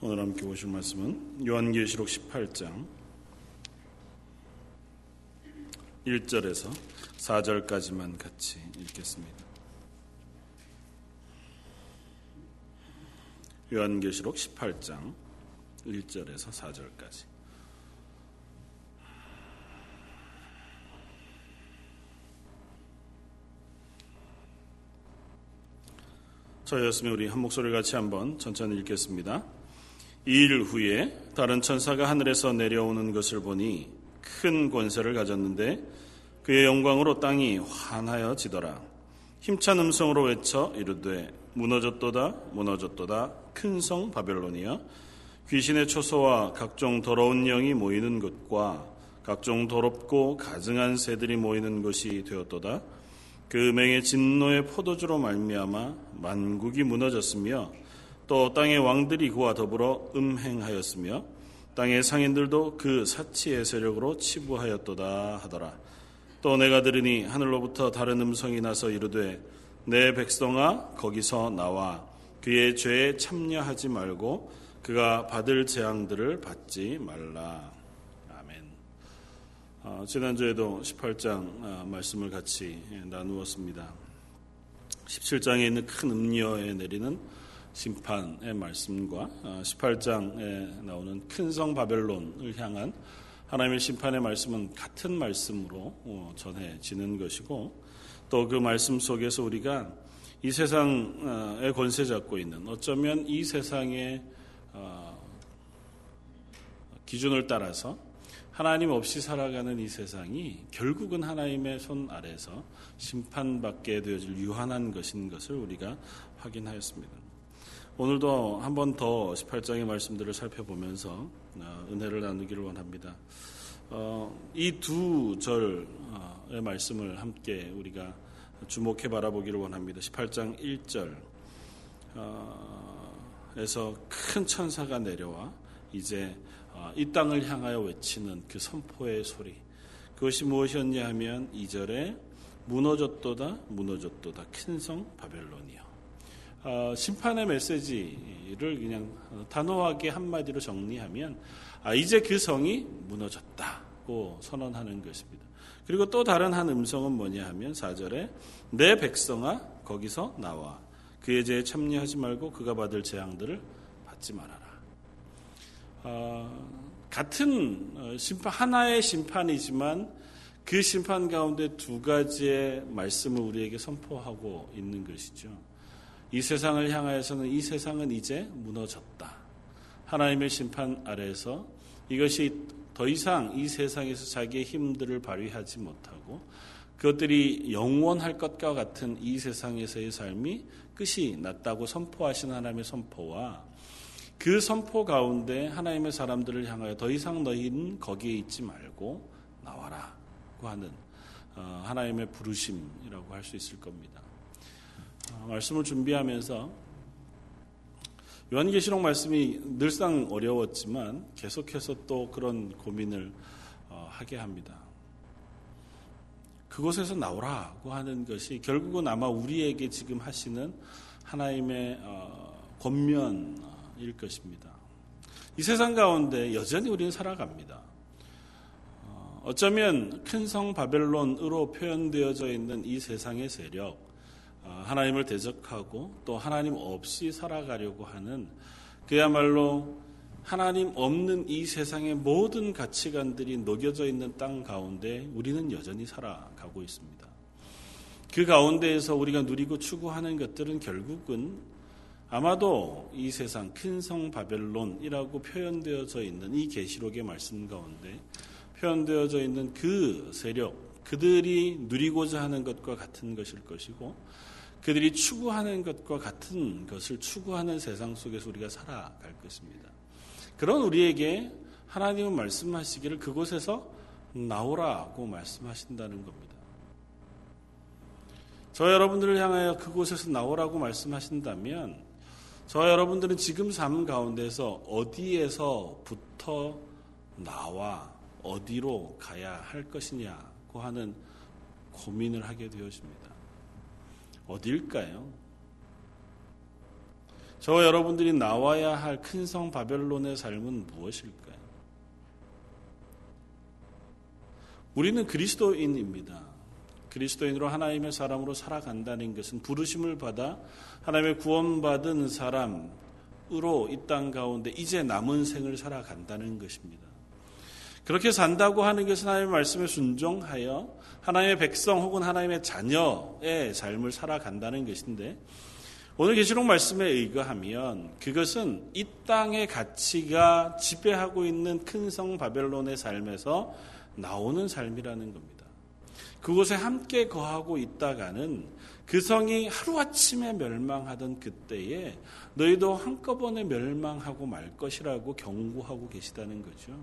오늘 함께 보실 말씀은 요한계시록 18장 1절에서 4절까지만 같이 읽겠습니다. 요한계시록 18장 1절에서 4절까지 저였으면 우리 한 목소리 같이 한번 천천히 읽겠습니다. 이 일 후에 다른 천사가 하늘에서 내려오는 것을 보니 큰 권세를 가졌는데 그의 영광으로 땅이 환하여지더라. 힘찬 음성으로 외쳐 이르되 무너졌도다 무너졌도다 큰 성 바벨론이여 귀신의 초소와 각종 더러운 영이 모이는 곳과 각종 더럽고 가증한 새들이 모이는 곳이 되었도다. 그 맹의 진노의 포도주로 말미암아 만국이 무너졌으며 또 땅의 왕들이 그와 더불어 음행하였으며 땅의 상인들도 그 사치의 세력으로 치부하였도다 하더라. 또 내가 들으니 하늘로부터 다른 음성이 나서 이르되 내 백성아 거기서 나와 그의 죄에 참여하지 말고 그가 받을 재앙들을 받지 말라. 아멘. 어, 지난주에도 18장 어, 말씀을 같이 나누었습니다. 17장에 있는 큰 음녀에 내리는 심판의 말씀과 18장에 어, 나오는 큰 성 바벨론을 향한 하나님의 심판의 말씀은 같은 말씀으로 어, 전해지는 것이고 또 그 말씀 속에서 우리가 이 세상의 권세 잡고 있는 어쩌면 이 세상의 어, 기준을 따라서 하나님 없이 살아가는 이 세상이 결국은 하나님의 손 아래서 심판받게 되어질 유한한 것인 것을 우리가 확인하였습니다. 오늘도 한 번 더 18장의 말씀들을 살펴보면서 어, 은혜를 나누기를 원합니다. 어, 이두 절의 말씀을 함께 우리가 주목해 바라보기를 원합니다. 18장 1절에서 큰 천사가 내려와 이제 어, 이 땅을 향하여 외치는 그 선포의 소리. 그것이 무엇이었냐 하면 2절에 무너졌도다 무너졌도다 큰 성 바벨론이요. 어, 심판의 메시지를 그냥 단호하게 한마디로 정리하면 아, 이제 그 성이 무너졌다고 선언하는 것입니다. 그리고 또 다른 한 음성은 뭐냐 하면 4절에 내 백성아 거기서 나와 그의 죄에 참여하지 말고 그가 받을 재앙들을 받지 말아라. 어, 같은 어, 심판 하나의 심판이지만 그 심판 가운데 두 가지의 말씀을 우리에게 선포하고 있는 것이죠. 이 세상을 향하여서는 이 세상은 이제 무너졌다. 하나님의 심판 아래에서 이것이 더 이상 이 세상에서 자기의 힘들을 발휘하지 못하고 그것들이 영원할 것과 같은 이 세상에서의 삶이 끝이 났다고 선포하신 하나님의 선포와 그 선포 가운데 하나님의 사람들을 향하여 더 이상 너희는 거기에 있지 말고 나와라고 하는 어, 하나님의 부르심이라고 할 수 있을 겁니다. 어, 말씀을 준비하면서 요한계시록 말씀이 늘상 어려웠지만 계속해서 또 그런 고민을 어, 하게 합니다. 그곳에서 나오라고 하는 것이 결국은 아마 우리에게 지금 하시는 하나님의 어, 권면일 것입니다. 이 세상 가운데 여전히 우리는 살아갑니다. 어쩌면 큰 성 바벨론으로 표현되어져 있는 이 세상의 세력, 어, 하나님을 대적하고 또 하나님 없이 살아가려고 하는 그야말로 하나님 없는 이 세상의 모든 가치관들이 녹여져 있는 땅 가운데 우리는 여전히 살아가고 있습니다. 그 가운데에서 우리가 누리고 추구하는 것들은 결국은 아마도 이 세상 큰 성 바벨론이라고 표현되어져 있는 이 계시록의 말씀 가운데 표현되어져 있는 그 세력, 그들이 누리고자 하는 것과 같은 것일 것이고 그들이 추구하는 것과 같은 것을 추구하는 세상 속에서 우리가 살아갈 것입니다. 그런 우리에게 하나님은 말씀하시기를 그곳에서 나오라고 말씀하신다는 겁니다. 저 여러분들을 향하여 그곳에서 나오라고 말씀하신다면 저 여러분들은 지금 삶 가운데서 어디에서부터 나와 어디로 가야 할 것이냐고 하는 고민을 하게 되어집니다. 어딜까요? 저와 여러분들이 나와야 할 큰 성 바벨론의 삶은 무엇일까요? 우리는 그리스도인입니다. 그리스도인으로 하나님의 사람으로 살아간다는 것은 부르심을 받아 하나님의 구원받은 사람으로 이 땅 가운데 이제 남은 생을 살아간다는 것입니다. 그렇게 산다고 하는 것은 하나님의 말씀에 순종하여 하나님의 백성 혹은 하나님의 자녀의 삶을 살아간다는 것인데 오늘 계시록 말씀에 의거하면 그것은 이 땅의 가치가 지배하고 있는 큰 성 바벨론의 삶에서 나오는 삶이라는 겁니다. 그곳에 함께 거하고 있다가는 그 성이 하루아침에 멸망하던 그때에 너희도 한꺼번에 멸망하고 말 것이라고 경고하고 계시다는 거죠.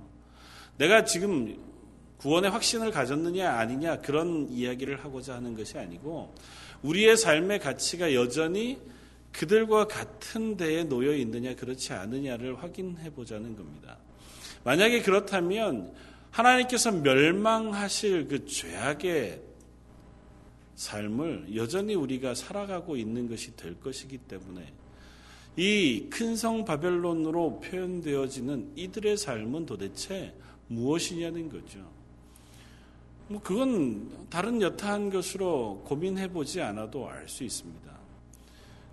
내가 지금 구원의 확신을 가졌느냐 아니냐 그런 이야기를 하고자 하는 것이 아니고 우리의 삶의 가치가 여전히 그들과 같은 데에 놓여 있느냐 그렇지 않느냐를 확인해 보자는 겁니다. 만약에 그렇다면 하나님께서 멸망하실 그 죄악의 삶을 여전히 우리가 살아가고 있는 것이 될 것이기 때문에 이 큰 성 바벨론으로 표현되어지는 이들의 삶은 도대체 무엇이냐는 거죠. 뭐 그건 다른 여타한 것으로 고민해 보지 않아도 알 수 있습니다.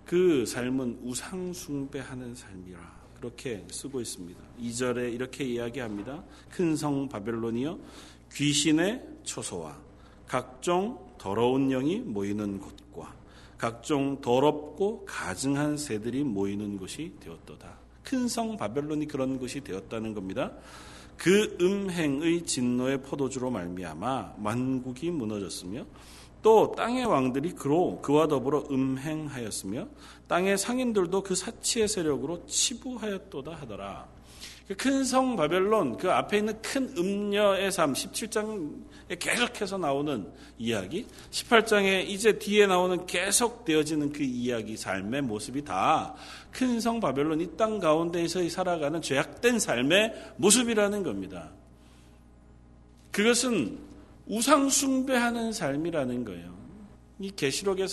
그 삶은 우상숭배하는 삶이라 그렇게 쓰고 있습니다. 2절에 이렇게 이야기합니다. 큰 성 바벨론이여 귀신의 초소와 각종 더러운 영이 모이는 곳과 각종 더럽고 가증한 새들이 모이는 곳이 되었도다. 큰 성 바벨론이 그런 곳이 되었다는 겁니다. 그 음행의 진노의 포도주로 말미암아 만국이 무너졌으며 또 땅의 왕들이 그로 그와 더불어 음행하였으며 땅의 상인들도 그 사치의 세력으로 치부하였도다 하더라. 그 큰 성 바벨론 그 앞에 있는 큰 음녀의 삶 17장에 계속해서 나오는 이야기 18장에 이제 뒤에 나오는 계속 되어지는 그 이야기 삶의 모습이 다 큰 성 바벨론 이 땅 가운데에서 살아가는 죄악된 삶의 모습이라는 겁니다. 그것은 우상 숭배하는 삶이라는 거예요. 이 계시록의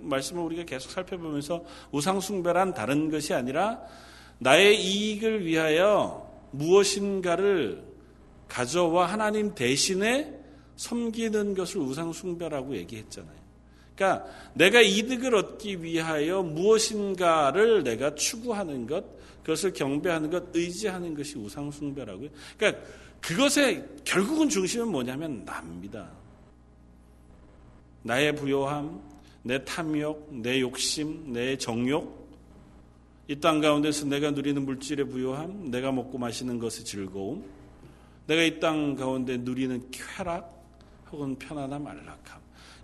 말씀을 우리가 계속 살펴보면서 우상 숭배란 다른 것이 아니라 나의 이익을 위하여 무엇인가를 가져와 하나님 대신에 섬기는 것을 우상 숭배라고 얘기했잖아요. 그러니까 내가 이득을 얻기 위하여 무엇인가를 내가 추구하는 것, 그것을 경배하는 것, 의지하는 것이 우상숭배라고요. 그러니까 그것의 결국은 중심은 뭐냐면 납니다. 나의 부요함, 내 탐욕, 내 욕심, 내 정욕, 이 땅 가운데서 내가 누리는 물질의 부요함, 내가 먹고 마시는 것의 즐거움, 내가 이 땅 가운데 누리는 쾌락 혹은 편안함, 안락함.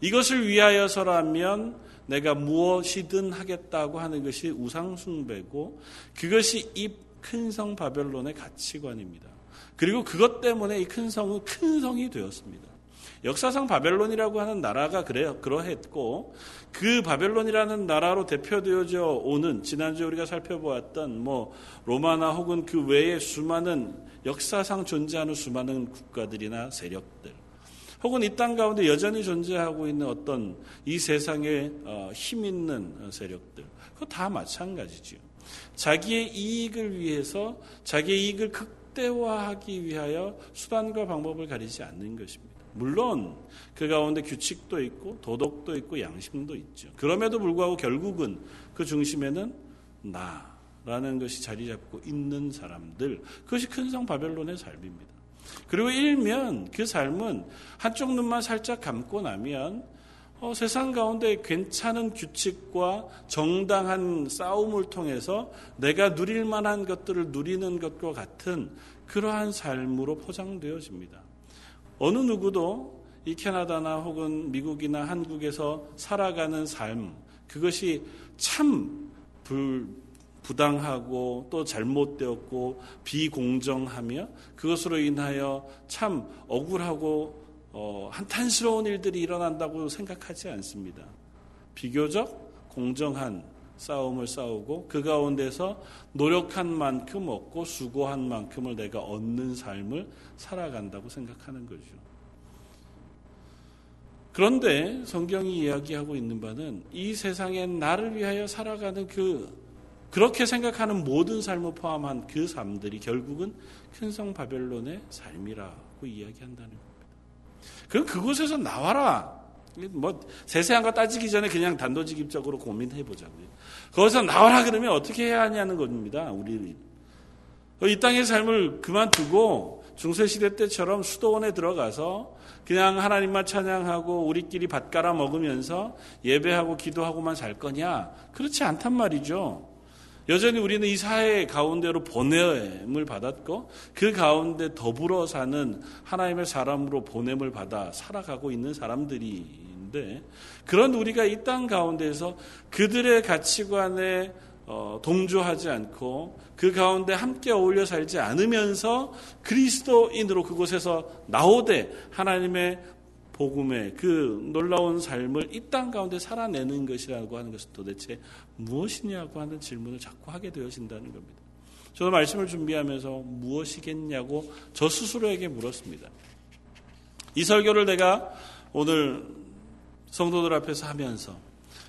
이것을 위하여서라면 내가 무엇이든 하겠다고 하는 것이 우상숭배고 그것이 이 큰 성 바벨론의 가치관입니다. 그리고 그것 때문에 이 큰 성은 큰 성이 되었습니다. 역사상 바벨론이라고 하는 나라가 그래 그러했고 그 바벨론이라는 나라로 대표되어져 오는 지난주에 우리가 살펴보았던 뭐 로마나 혹은 그 외의 수많은 역사상 존재하는 수많은 국가들이나 세력들 혹은 이 땅 가운데 여전히 존재하고 있는 어떤 이 세상에 어, 힘 있는 세력들 그거 다 마찬가지죠. 자기의 이익을 위해서 자기의 이익을 극대화하기 위하여 수단과 방법을 가리지 않는 것입니다. 물론 그 가운데 규칙도 있고 도덕도 있고 양심도 있죠. 그럼에도 불구하고 결국은 그 중심에는 나라는 것이 자리 잡고 있는 사람들 그것이 큰 성 바벨론의 삶입니다. 그리고 일면 그 삶은 한쪽 눈만 살짝 감고 나면 어, 세상 가운데 괜찮은 규칙과 정당한 싸움을 통해서 내가 누릴 만한 것들을 누리는 것과 같은 그러한 삶으로 포장되어집니다. 어느 누구도 이 캐나다나 혹은 미국이나 한국에서 살아가는 삶, 그것이 참 불, 부당하고 또 잘못되었고 비공정하며 그것으로 인하여 참 억울하고 어, 한탄스러운 일들이 일어난다고 생각하지 않습니다. 비교적 공정한 싸움을 싸우고 그 가운데서 노력한 만큼 얻고 수고한 만큼을 내가 얻는 삶을 살아간다고 생각하는 거죠. 그런데 성경이 이야기하고 있는 바는 이 세상에 나를 위하여 살아가는 그 그렇게 생각하는 모든 삶을 포함한 그 삶들이 결국은 큰 성 바벨론의 삶이라고 이야기한다는 겁니다. 그럼 그곳에서 나와라. 뭐 세세한 거 따지기 전에 그냥 단도직입적으로 고민해 보자고요. 거기서 나와라 그러면 어떻게 해야 하냐는 겁니다. 우리 이 땅의 삶을 그만두고 중세시대 때처럼 수도원에 들어가서 그냥 하나님만 찬양하고 우리끼리 밥 깔아 먹으면서 예배하고 기도하고만 살 거냐? 그렇지 않단 말이죠. 여전히 우리는 이 사회 가운데로 보냄을 받았고 그 가운데 더불어 사는 하나님의 사람으로 보냄을 받아 살아가고 있는 사람들인데 그런 우리가 이 땅 가운데에서 그들의 가치관에 어, 동조하지 않고 그 가운데 함께 어울려 살지 않으면서 그리스도인으로 그곳에서 나오되 하나님의 복음의 그 놀라운 삶을 이 땅 가운데 살아내는 것이라고 하는 것은 도대체 무엇이냐고 하는 질문을 자꾸 하게 되어진다는 겁니다. 저도 말씀을 준비하면서 무엇이겠냐고 저 스스로에게 물었습니다. 이 설교를 내가 오늘 성도들 앞에서 하면서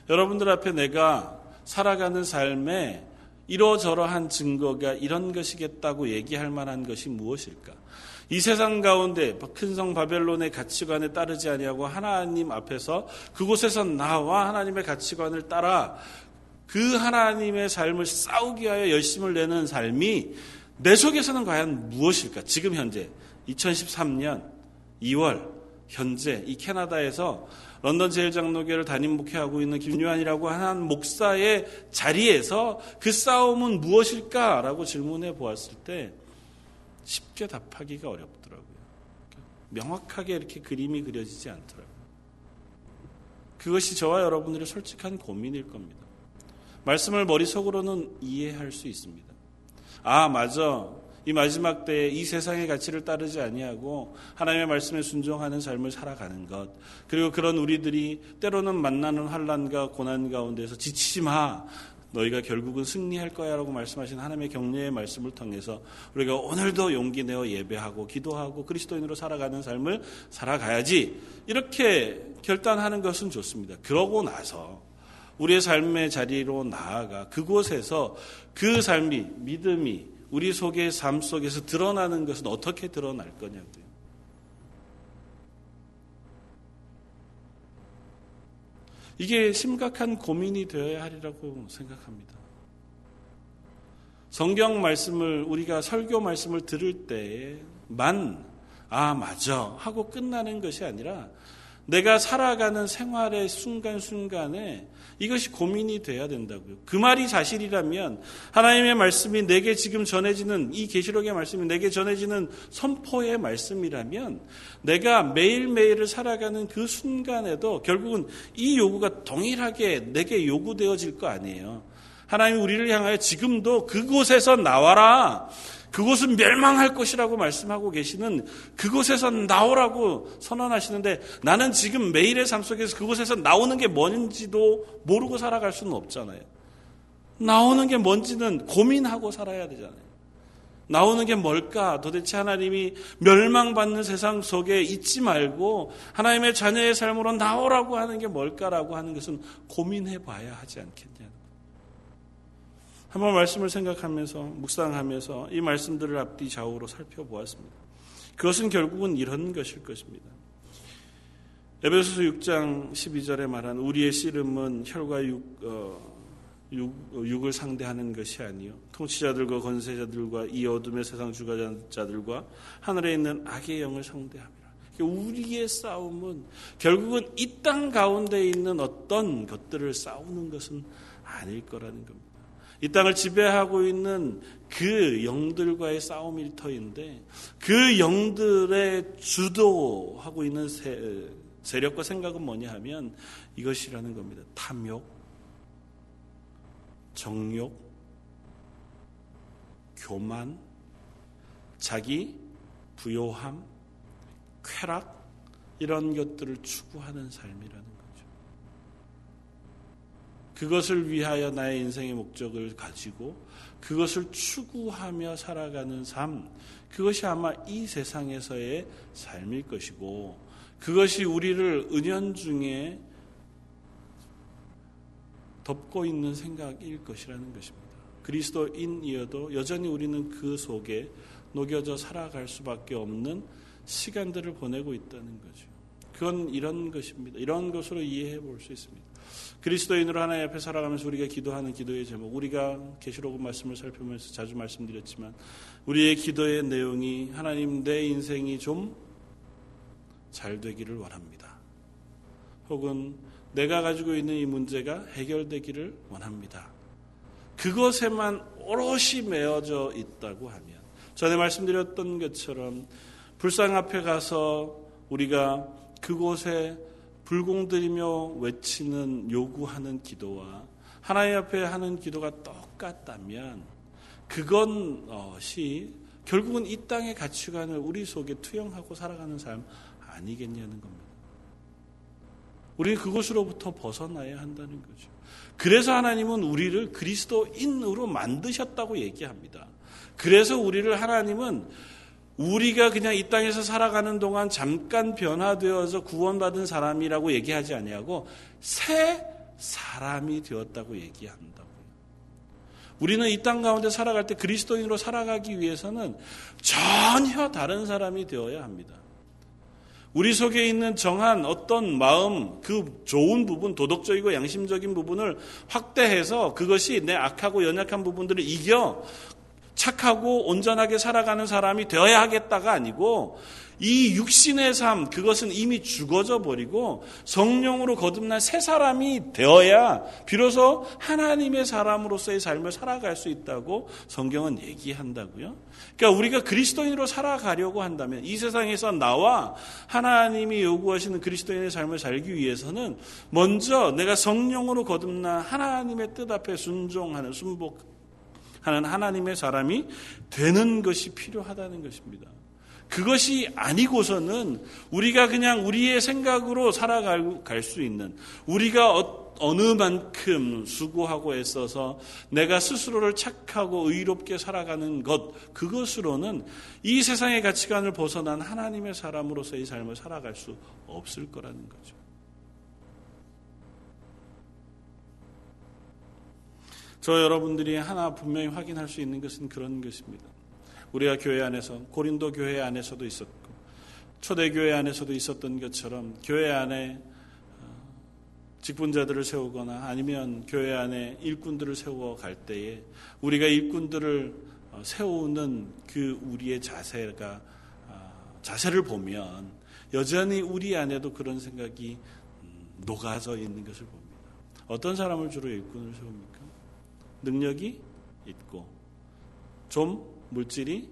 여러분들 앞에 내가 살아가는 삶에 이러저러한 증거가 이런 것이겠다고 얘기할 만한 것이 무엇일까? 이 세상 가운데 큰 성 바벨론의 가치관에 따르지 아니하고 하나님 앞에서 그곳에서 나와 하나님의 가치관을 따라 그 하나님의 삶을 싸우기 위하여 열심을 내는 삶이 내 속에서는 과연 무엇일까? 지금 현재 2013년 2월 현재 이 캐나다에서 런던 제일장로교를 담임 목회하고 있는 김유한이라고 하는 목사의 자리에서 그 싸움은 무엇일까라고 질문해 보았을 때 쉽게 답하기가 어렵더라고요. 명확하게 이렇게 그림이 그려지지 않더라고요. 그것이 저와 여러분들의 솔직한 고민일 겁니다. 말씀을 머릿속으로는 이해할 수 있습니다. 아, 맞아. 이 마지막 때에 이 세상의 가치를 따르지 아니하고 하나님의 말씀에 순종하는 삶을 살아가는 것 그리고 그런 우리들이 때로는 만나는 환란과 고난 가운데서 지치지 마 너희가 결국은 승리할 거야라고 말씀하신 하나님의 격려의 말씀을 통해서 우리가 오늘도 용기 내어 예배하고 기도하고 그리스도인으로 살아가는 삶을 살아가야지 이렇게 결단하는 것은 좋습니다. 그러고 나서 우리의 삶의 자리로 나아가 그곳에서 그 삶이 믿음이 우리 속의 삶 속에서 드러나는 것은 어떻게 드러날 거냐고요. 이게 심각한 고민이 되어야 하리라고 생각합니다. 성경 말씀을 우리가 설교 말씀을 들을 때만 아 맞아 하고 끝나는 것이 아니라 내가 살아가는 생활의 순간순간에 이것이 고민이 돼야 된다고요. 그 말이 사실이라면 하나님의 말씀이 내게 지금 전해지는 이 계시록의 말씀이 내게 전해지는 선포의 말씀이라면 내가 매일매일을 살아가는 그 순간에도 결국은 이 요구가 동일하게 내게 요구되어질 거 아니에요. 하나님 우리를 향하여 지금도 그곳에서 나와라. 그곳은 멸망할 것이라고 말씀하고 계시는 그곳에서 나오라고 선언하시는데 나는 지금 매일의 삶 속에서 그곳에서 나오는 게 뭔지도 모르고 살아갈 수는 없잖아요. 나오는 게 뭔지는 고민하고 살아야 되잖아요. 나오는 게 뭘까? 도대체 하나님이 멸망받는 세상 속에 있지 말고 하나님의 자녀의 삶으로 나오라고 하는 게 뭘까라고 하는 것은 고민해 봐야 하지 않겠냐. 한번 말씀을 생각하면서 묵상하면서 이 말씀들을 앞뒤 좌우로 살펴보았습니다. 그것은 결국은 이런 것일 것입니다. 에베소서 6장 12절에 말한 우리의 씨름은 혈과 육, 어, 육, 육을 상대하는 것이 아니요 통치자들과 권세자들과 이 어둠의 세상 주가자들과 하늘에 있는 악의 영을 상대합니다. 우리의 싸움은 결국은 이 땅 가운데 있는 어떤 것들을 싸우는 것은 아닐 거라는 겁니다. 이 땅을 지배하고 있는 그 영들과의 싸움 일터인데 그 영들의 주도하고 있는 세, 세력과 생각은 뭐냐 하면 이것이라는 겁니다. 탐욕, 정욕, 교만, 자기 부요함, 쾌락 이런 것들을 추구하는 삶이라는 그것을 위하여 나의 인생의 목적을 가지고 그것을 추구하며 살아가는 삶, 그것이 아마 이 세상에서의 삶일 것이고 그것이 우리를 은연중에 덮고 있는 생각일 것이라는 것입니다. 그리스도인이어도 여전히 우리는 그 속에 녹여져 살아갈 수밖에 없는 시간들을 보내고 있다는 거죠. 그건 이런 것입니다. 이런 것으로 이해해 볼 수 있습니다. 그리스도인으로 하나님 앞에 살아가면서 우리가 기도하는 기도의 제목, 우리가 계시록 말씀을 살펴보면서 자주 말씀드렸지만 우리의 기도의 내용이 하나님 내 인생이 좀 잘 되기를 원합니다. 혹은 내가 가지고 있는 이 문제가 해결되기를 원합니다. 그것에만 오롯이 매어져 있다고 하면 전에 말씀드렸던 것처럼 불상 앞에 가서 우리가 그곳에 불공들이며 외치는 요구하는 기도와 하나님 앞에 하는 기도가 똑같다면 그것이 결국은 이 땅의 가치관을 우리 속에 투영하고 살아가는 삶 아니겠냐는 겁니다. 우리는 그것으로부터 벗어나야 한다는 거죠. 그래서 하나님은 우리를 그리스도인으로 만드셨다고 얘기합니다. 그래서 우리를 하나님은 우리가 그냥 이 땅에서 살아가는 동안 잠깐 변화되어서 구원받은 사람이라고 얘기하지 아니하고 새 사람이 되었다고 얘기한다고요. 우리는 이 땅 가운데 살아갈 때 그리스도인으로 살아가기 위해서는 전혀 다른 사람이 되어야 합니다. 우리 속에 있는 정한 어떤 마음, 그 좋은 부분, 도덕적이고 양심적인 부분을 확대해서 그것이 내 악하고 연약한 부분들을 이겨 착하고 온전하게 살아가는 사람이 되어야 하겠다가 아니고 이 육신의 삶 그것은 이미 죽어져 버리고 성령으로 거듭난 새 사람이 되어야 비로소 하나님의 사람으로서의 삶을 살아갈 수 있다고 성경은 얘기한다고요. 그러니까 우리가 그리스도인으로 살아가려고 한다면 이 세상에서 나와 하나님이 요구하시는 그리스도인의 삶을 살기 위해서는 먼저 내가 성령으로 거듭난 하나님의 뜻 앞에 순종하는 순복 하는 하나님의 사람이 되는 것이 필요하다는 것입니다. 그것이 아니고서는 우리가 그냥 우리의 생각으로 살아갈 수 있는 우리가 어, 느 만큼 수고하고 애써서 내가 스스로를 착하고 의롭게 살아가는 것 그것으로는 이 세상의 가치관을 벗어난 하나님의 사람으로서의 삶을 살아갈 수 없을 거라는 거죠. 저 여러분들이 하나 분명히 확인할 수 있는 것은 그런 것입니다. 우리가 교회 안에서 고린도 교회 안에서도 있었고 초대 교회 안에서도 있었던 것처럼 교회 안에 어, 직분자들을 세우거나 아니면 교회 안에 일꾼들을 세워 갈 때에 우리가 일꾼들을 어, 세우는 그 우리의 자세가 어, 자세를 보면 여전히 우리 안에도 그런 생각이 음, 녹아져 있는 것을 봅니다. 어떤 사람을 주로 일꾼을 세웁니까? 능력이 있고 좀 물질이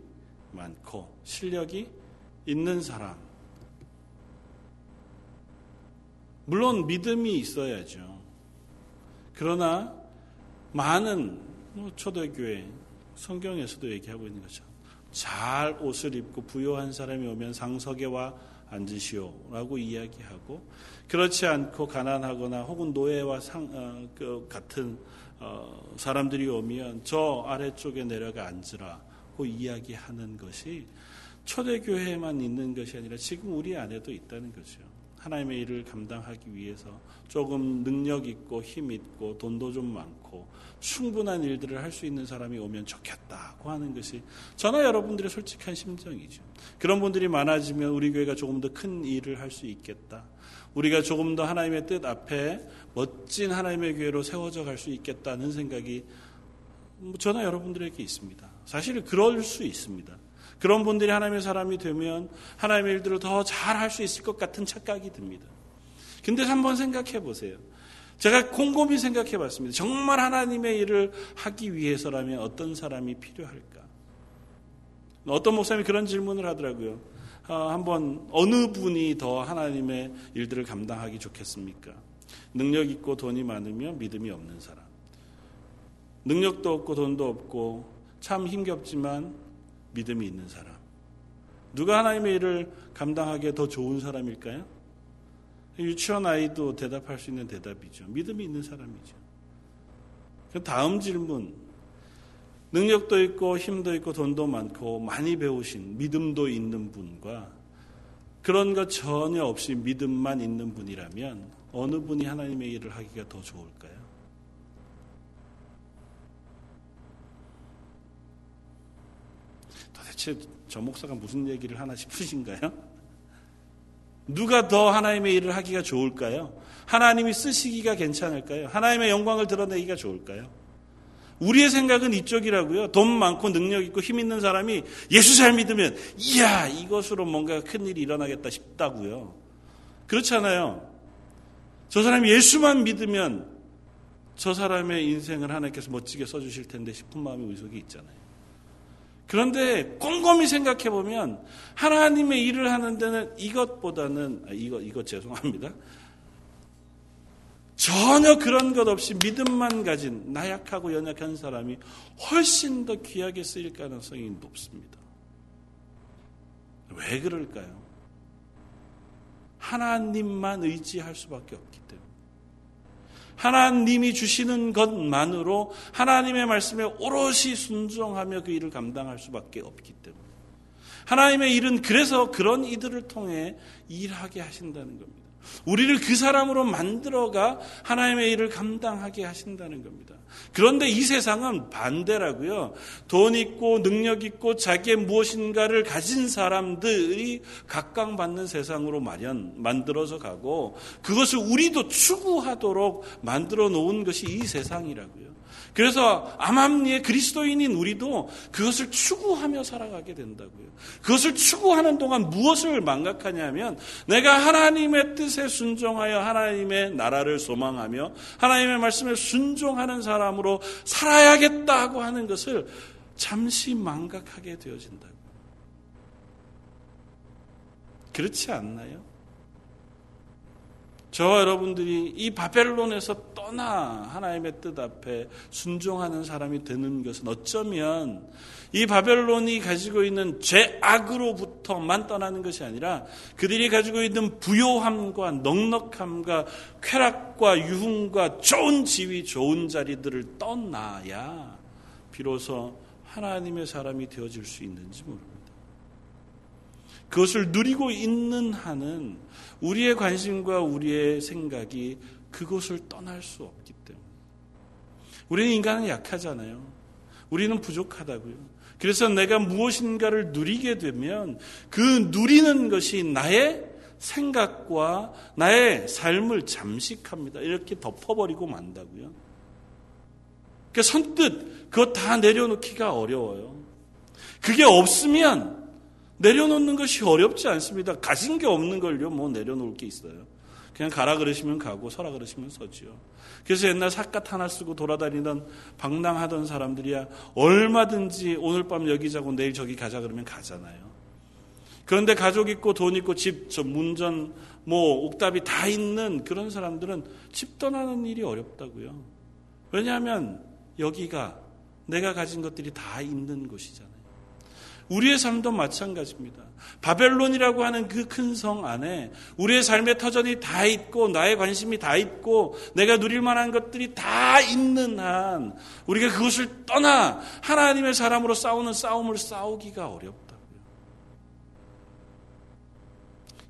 많고 실력이 있는 사람. 물론 믿음이 있어야죠. 그러나 많은 뭐 초대교회 성경에서도 얘기하고 있는 것처럼 잘 옷을 입고 부요한 사람이 오면 상석에 와 앉으시오라고 이야기하고 그렇지 않고 가난하거나 혹은 노예와 상, 어, 그 같은 어, 사람들이 오면 저 아래쪽에 내려가 앉으라고 이야기하는 것이 초대교회에만 있는 것이 아니라 지금 우리 안에도 있다는 거죠. 하나님의 일을 감당하기 위해서 조금 능력 있고 힘 있고 돈도 좀 많고 충분한 일들을 할 수 있는 사람이 오면 좋겠다고 하는 것이 저나 여러분들의 솔직한 심정이죠. 그런 분들이 많아지면 우리 교회가 조금 더 큰 일을 할 수 있겠다. 우리가 조금 더 하나님의 뜻 앞에 멋진 하나님의 교회로 세워져 갈 수 있겠다는 생각이 뭐 저나 여러분들에게 있습니다. 사실 그럴 수 있습니다. 그런 분들이 하나님의 사람이 되면 하나님의 일들을 더 잘 할 수 있을 것 같은 착각이 듭니다. 근데 한번 생각해 보세요. 제가 곰곰이 생각해 봤습니다. 정말 하나님의 일을 하기 위해서라면 어떤 사람이 필요할까? 어떤 목사님이 그런 질문을 하더라고요. 어, 한번 어느 분이 더 하나님의 일들을 감당하기 좋겠습니까? 능력 있고 돈이 많으면 믿음이 없는 사람. 능력도 없고 돈도 없고 참 힘겹지만 믿음이 있는 사람. 누가 하나님의 일을 감당하기에 더 좋은 사람일까요? 유치원 아이도 대답할 수 있는 대답이죠. 믿음이 있는 사람이죠. 그 다음 질문. 능력도 있고 힘도 있고 돈도 많고 많이 배우신 믿음도 있는 분과 그런 것 전혀 없이 믿음만 있는 분이라면 어느 분이 하나님의 일을 하기가 더 좋을까요? 도대체 저 목사가 무슨 얘기를 하나 싶으신가요? 누가 더 하나님의 일을 하기가 좋을까요? 하나님이 쓰시기가 괜찮을까요? 하나님의 영광을 드러내기가 좋을까요? 우리의 생각은 이쪽이라고요. 돈 많고 능력 있고 힘 있는 사람이 예수 잘 믿으면 이야 이것으로 뭔가 큰 일이 일어나겠다 싶다고요. 그렇잖아요. 저 사람이 예수만 믿으면 저 사람의 인생을 하나님께서 멋지게 써주실 텐데 싶은 마음이 우리 속에 있잖아요. 그런데 꼼꼼히 생각해 보면 하나님의 일을 하는 데는 이것보다는 아, 이거 이거 죄송합니다. 전혀 그런 것 없이 믿음만 가진 나약하고 연약한 사람이 훨씬 더 귀하게 쓰일 가능성이 높습니다. 왜 그럴까요? 하나님만 의지할 수밖에 없기 때문에. 하나님이 주시는 것만으로 하나님의 말씀에 오롯이 순종하며 그 일을 감당할 수밖에 없기 때문에. 하나님의 일은 그래서 그런 이들을 통해 일하게 하신다는 겁니다. 우리를 그 사람으로 만들어가 하나님의 일을 감당하게 하신다는 겁니다. 그런데 이 세상은 반대라고요. 돈 있고 능력 있고 자기의 무엇인가를 가진 사람들이 각광받는 세상으로 마련 만들어서 가고 그것을 우리도 추구하도록 만들어 놓은 것이 이 세상이라고요. 그래서 암암리의 그리스도인인 우리도 그것을 추구하며 살아가게 된다고요. 그것을 추구하는 동안 무엇을 망각하냐면 내가 하나님의 뜻에 순종하여 하나님의 나라를 소망하며 하나님의 말씀에 순종하는 사람으로 살아야겠다고 하는 것을 잠시 망각하게 되어진다고요. 그렇지 않나요? 저와 여러분들이 이 바벨론에서 떠나 하나님의 뜻 앞에 순종하는 사람이 되는 것은 어쩌면 이 바벨론이 가지고 있는 죄악으로부터만 떠나는 것이 아니라 그들이 가지고 있는 부요함과 넉넉함과 쾌락과 유흥과 좋은 지위, 좋은 자리들을 떠나야 비로소 하나님의 사람이 되어질 수 있는지 모릅니다. 그것을 누리고 있는 한은 우리의 관심과 우리의 생각이 그곳을 떠날 수 없기 때문에. 우리는 인간은 약하잖아요. 우리는 부족하다고요. 그래서 내가 무엇인가를 누리게 되면 그 누리는 것이 나의 생각과 나의 삶을 잠식합니다. 이렇게 덮어버리고 만다고요. 그러니까 선뜻 그거 다 내려놓기가 어려워요. 그게 없으면 내려놓는 것이 어렵지 않습니다. 가진 게 없는 걸요, 뭐 내려놓을 게 있어요. 그냥 가라 그러시면 가고 서라 그러시면 서지요. 그래서 옛날 삿갓 하나 쓰고 돌아다니던 방랑하던 사람들이야 얼마든지 오늘 밤 여기 자고 내일 저기 가자 그러면 가잖아요. 그런데 가족 있고 돈 있고 집, 저 문전, 뭐 옥답이 다 있는 그런 사람들은 집 떠나는 일이 어렵다고요. 왜냐하면 여기가 내가 가진 것들이 다 있는 곳이잖아요. 우리의 삶도 마찬가지입니다. 바벨론이라고 하는 그 큰 성 안에 우리의 삶의 터전이 다 있고 나의 관심이 다 있고 내가 누릴 만한 것들이 다 있는 한 우리가 그것을 떠나 하나님의 사람으로 싸우는 싸움을 싸우기가 어렵다고요.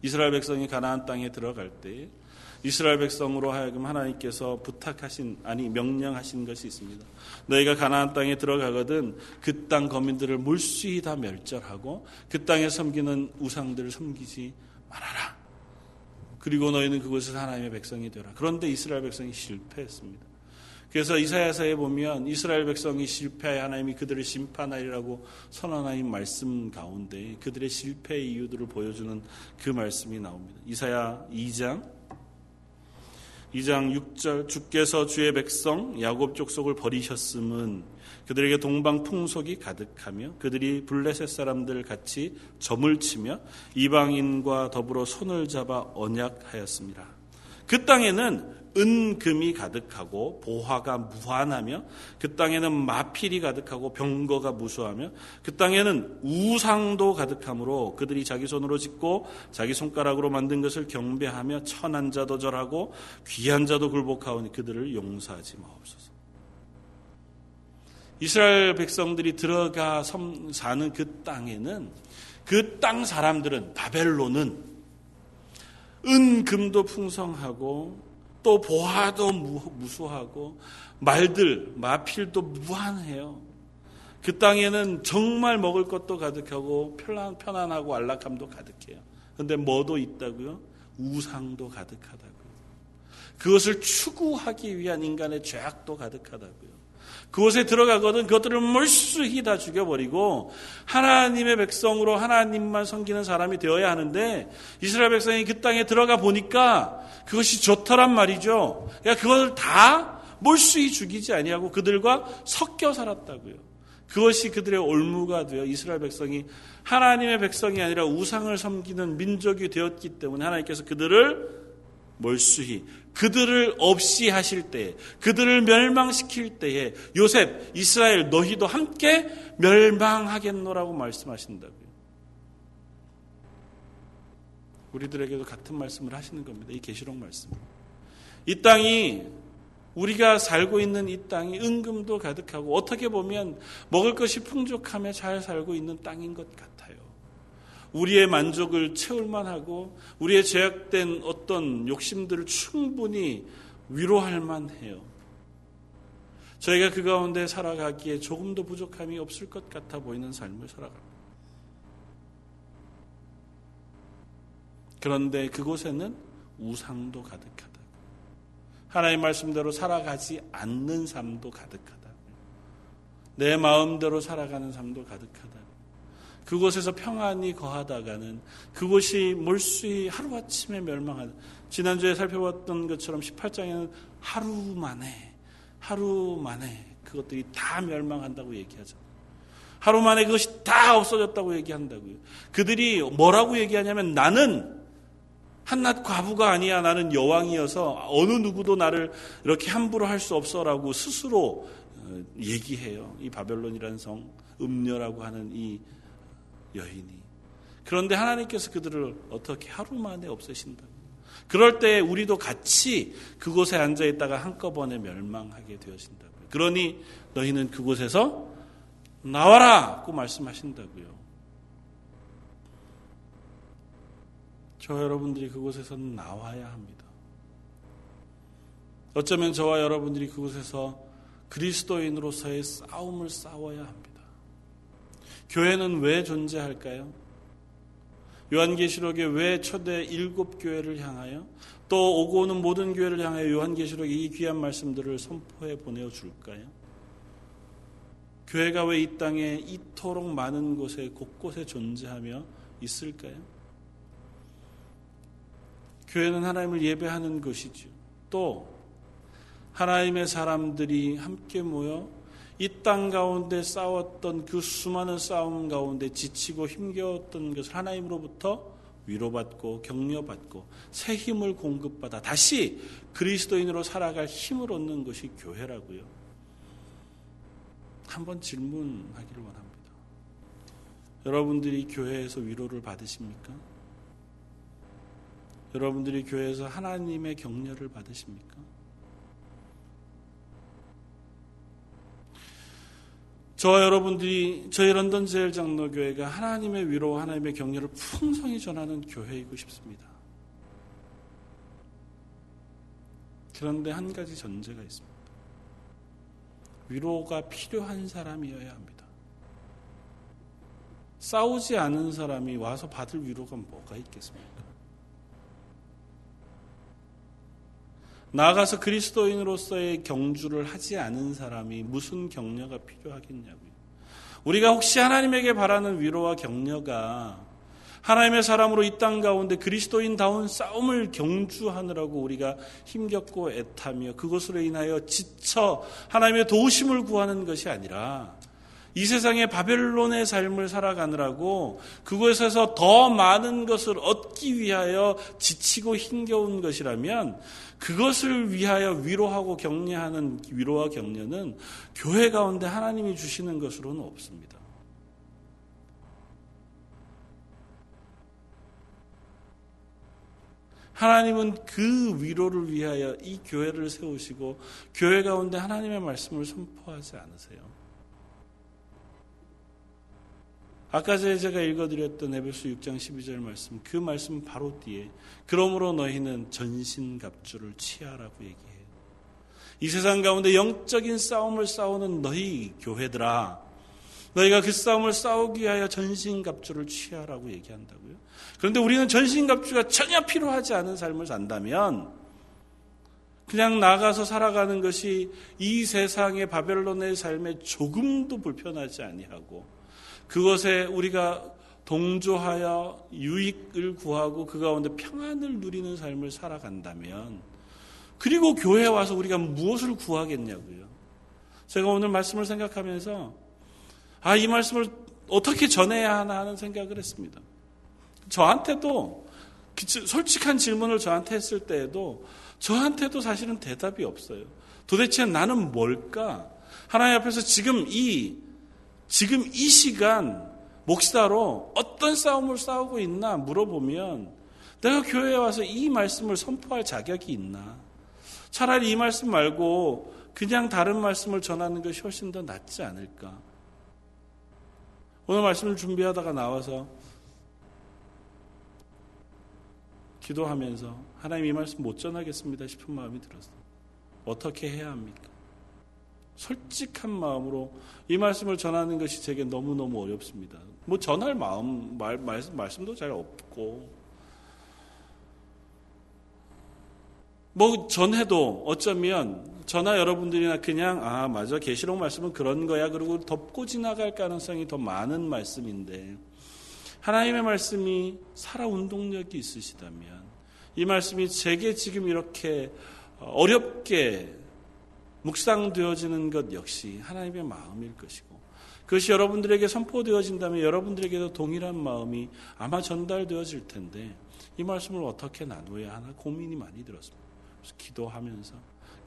이스라엘 백성이 가나안 땅에 들어갈 때 이스라엘 백성으로 하여금 하나님께서 부탁하신 아니 명령하신 것이 있습니다. 너희가 가나안 땅에 들어가거든 그 땅 거민들을 물수히 다 멸절하고 그 땅에 섬기는 우상들을 섬기지 말아라. 그리고 너희는 그곳에서 하나님의 백성이 되라. 그런데 이스라엘 백성이 실패했습니다. 그래서 이사야서에 보면 이스라엘 백성이 실패하여 하나님이 그들을 심판하리라고 선언하신 말씀 가운데 그들의 실패의 이유들을 보여주는 그 말씀이 나옵니다. 이사야 2장 2장 6절 주께서 주의 백성 야곱 족속을 버리셨음은 그들에게 동방 풍속이 가득하며 그들이 블레셋 사람들 같이 점을 치며 이방인과 더불어 손을 잡아 언약하였습니다. 그 땅에는 은금이 가득하고 보화가 무한하며 그 땅에는 마필이 가득하고 병거가 무수하며 그 땅에는 우상도 가득하므로 그들이 자기 손으로 짓고 자기 손가락으로 만든 것을 경배하며 천한 자도 절하고 귀한 자도 굴복하오니 그들을 용서하지 마옵소서. 이스라엘 백성들이 들어가 사는 그 땅에는 그 땅 사람들은 바벨론은 은금도 풍성하고 또 보아도 무수하고 말들 마필도 무한해요. 그 땅에는 정말 먹을 것도 가득하고 편안, 편안하고 안락함도 가득해요. 근데 뭐도 있다고요? 우상도 가득하다고요. 그것을 추구하기 위한 인간의 죄악도 가득하다고요. 그곳에 들어가거든 그것들을 몰수히 다 죽여버리고 하나님의 백성으로 하나님만 섬기는 사람이 되어야 하는데 이스라엘 백성이 그 땅에 들어가 보니까 그것이 좋더란 말이죠. 그러니까 그것을 다 몰수히 죽이지 아니하고 그들과 섞여 살았다고요. 그것이 그들의 올무가 되어 이스라엘 백성이 하나님의 백성이 아니라 우상을 섬기는 민족이 되었기 때문에 하나님께서 그들을 몰수히 그들을 없이 하실 때, 그들을 멸망시킬 때에 요셉, 이스라엘 너희도 함께 멸망하겠노라고 말씀하신다고요. 우리들에게도 같은 말씀을 하시는 겁니다. 이 계시록 말씀. 이 땅이 우리가 살고 있는 이 땅이 은금도 가득하고 어떻게 보면 먹을 것이 풍족하며 잘 살고 있는 땅인 것 같아요. 우리의 만족을 채울 만 하고 우리의 제약된 어떤 욕심들을 충분히 위로할 만해요. 저희가 그 가운데 살아가기에 조금도 부족함이 없을 것 같아 보이는 삶을 살아갑니다. 그런데 그곳에는 우상도 가득하다. 하나님 말씀대로 살아가지 않는 삶도 가득하다. 내 마음대로 살아가는 삶도 가득하다. 그곳에서 평안히 거하다가는 그곳이 몰수히 하루아침에 멸망하다. 지난주에 살펴봤던 것처럼 18장에는 하루 만에, 하루 만에 그것들이 다 멸망한다고 얘기하죠. 하루 만에 그것이 다 없어졌다고 얘기한다고요. 그들이 뭐라고 얘기하냐면 나는 한낱 과부가 아니야. 나는 여왕이어서 어느 누구도 나를 이렇게 함부로 할 수 없어라고 스스로 어, 얘기해요. 이 바벨론이라는 성, 음녀라고 하는 이 여인이. 그런데 하나님께서 그들을 어떻게 하루 만에 없애신다. 그럴 때 우리도 같이 그곳에 앉아 있다가 한꺼번에 멸망하게 되어진다고요. 그러니 너희는 그곳에서 나와라! 고 말씀하신다고요. 저 여러분들이 그곳에서는 나와야 합니다. 어쩌면 저와 여러분들이 그곳에서 그리스도인으로서의 싸움을 싸워야 합니다. 교회는 왜 존재할까요? 요한계시록에 왜 초대 일곱 교회를 향하여 또 오고 오는 모든 교회를 향하여 요한계시록에 이 귀한 말씀들을 선포해 보내어 줄까요? 교회가 왜 이 땅에 이토록 많은 곳에 곳곳에 존재하며 있을까요? 교회는 하나님을 예배하는 것이죠. 또 하나님의 사람들이 함께 모여 이 땅 가운데 싸웠던 그 수많은 싸움 가운데 지치고 힘겨웠던 것을 하나님으로부터 위로받고 격려받고 새 힘을 공급받아 다시 그리스도인으로 살아갈 힘을 얻는 것이 교회라고요. 한번 질문하기를 원합니다. 여러분들이 교회에서 위로를 받으십니까? 여러분들이 교회에서 하나님의 격려를 받으십니까? 저와 여러분들이 저희 런던 제일 장로교회가 하나님의 위로, 하나님의 격려를 풍성히 전하는 교회이고 싶습니다. 그런데 한 가지 전제가 있습니다. 위로가 필요한 사람이어야 합니다. 싸우지 않은 사람이 와서 받을 위로가 뭐가 있겠습니까? 나아가서 그리스도인으로서의 경주를 하지 않은 사람이 무슨 격려가 필요하겠냐고요. 우리가 혹시 하나님에게 바라는 위로와 격려가 하나님의 사람으로 이 땅 가운데 그리스도인다운 싸움을 경주하느라고 우리가 힘겹고 애타며 그것으로 인하여 지쳐 하나님의 도우심을 구하는 것이 아니라 이 세상의 바벨론의 삶을 살아가느라고 그곳에서 더 많은 것을 얻기 위하여 지치고 힘겨운 것이라면 그것을 위하여 위로하고 격려하는 위로와 격려는 교회 가운데 하나님이 주시는 것으로는 없습니다. 하나님은 그 위로를 위하여 이 교회를 세우시고 교회 가운데 하나님의 말씀을 선포하지 않으세요. 아까 제가 읽어드렸던 에베소 6장 12절 말씀, 그 말씀 바로 뒤에 그러므로 너희는 전신갑주를 취하라고 얘기해요. 이 세상 가운데 영적인 싸움을 싸우는 너희 교회들아, 너희가 그 싸움을 싸우기 위하여 전신갑주를 취하라고 얘기한다고요. 그런데 우리는 전신갑주가 전혀 필요하지 않은 삶을 산다면 그냥 나가서 살아가는 것이 이 세상의 바벨론의 삶에 조금도 불편하지 아니하고 그것에 우리가 동조하여 유익을 구하고 그 가운데 평안을 누리는 삶을 살아간다면 그리고 교회에 와서 우리가 무엇을 구하겠냐고요. 제가 오늘 말씀을 생각하면서 아, 이 말씀을 어떻게 전해야 하나 하는 생각을 했습니다. 저한테도 솔직한 질문을 저한테 했을 때에도 저한테도 사실은 대답이 없어요. 도대체 나는 뭘까? 하나님 앞에서 지금 이 지금 이 시간 목시다로 어떤 싸움을 싸우고 있나 물어보면 내가 교회에 와서 이 말씀을 선포할 자격이 있나? 차라리 이 말씀 말고 그냥 다른 말씀을 전하는 것이 훨씬 더 낫지 않을까? 오늘 말씀을 준비하다가 나와서 기도하면서 하나님 이 말씀 못 전하겠습니다 싶은 마음이 들었어요. 어떻게 해야 합니까? 솔직한 마음으로 이 말씀을 전하는 것이 제게 너무너무 어렵습니다. 뭐 전할 마음, 말, 말씀, 말씀도 잘 없고. 뭐 전해도 어쩌면 저나 여러분들이나 그냥 아 맞아 계시록 말씀은 그런 거야 그리고 덮고 지나갈 가능성이 더 많은 말씀인데 하나님의 말씀이 살아 운동력이 있으시다면 이 말씀이 제게 지금 이렇게 어렵게 묵상되어지는 것 역시 하나님의 마음일 것이고 그것이 여러분들에게 선포되어진다면 여러분들에게도 동일한 마음이 아마 전달되어질 텐데 이 말씀을 어떻게 나누어야 하나 고민이 많이 들었습니다. 기도하면서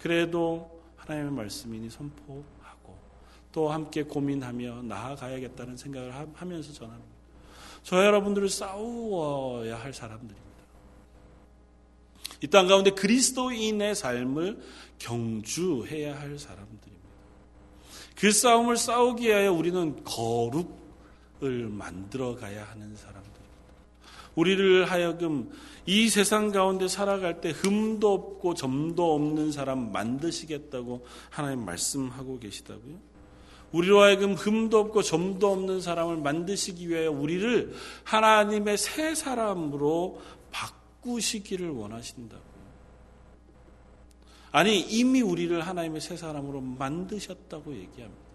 그래도 하나님의 말씀이니 선포하고 또 함께 고민하며 나아가야겠다는 생각을 하면서 전합니다. 저 여러분들을 싸워야 할 사람들입니다. 이 땅 가운데 그리스도인의 삶을 경주해야 할 사람들입니다. 그 싸움을 싸우기 위하여 우리는 거룩을 만들어 가야 하는 사람들입니다. 우리를 하여금 이 세상 가운데 살아갈 때 흠도 없고 점도 없는 사람 만드시겠다고 하나님 말씀하고 계시다고요. 우리로 하여금 흠도 없고 점도 없는 사람을 만드시기 위하여 우리를 하나님의 새 사람으로 바꾸시기를 원하신다고요. 아니 이미 우리를 하나님의 새 사람으로 만드셨다고 얘기합니다.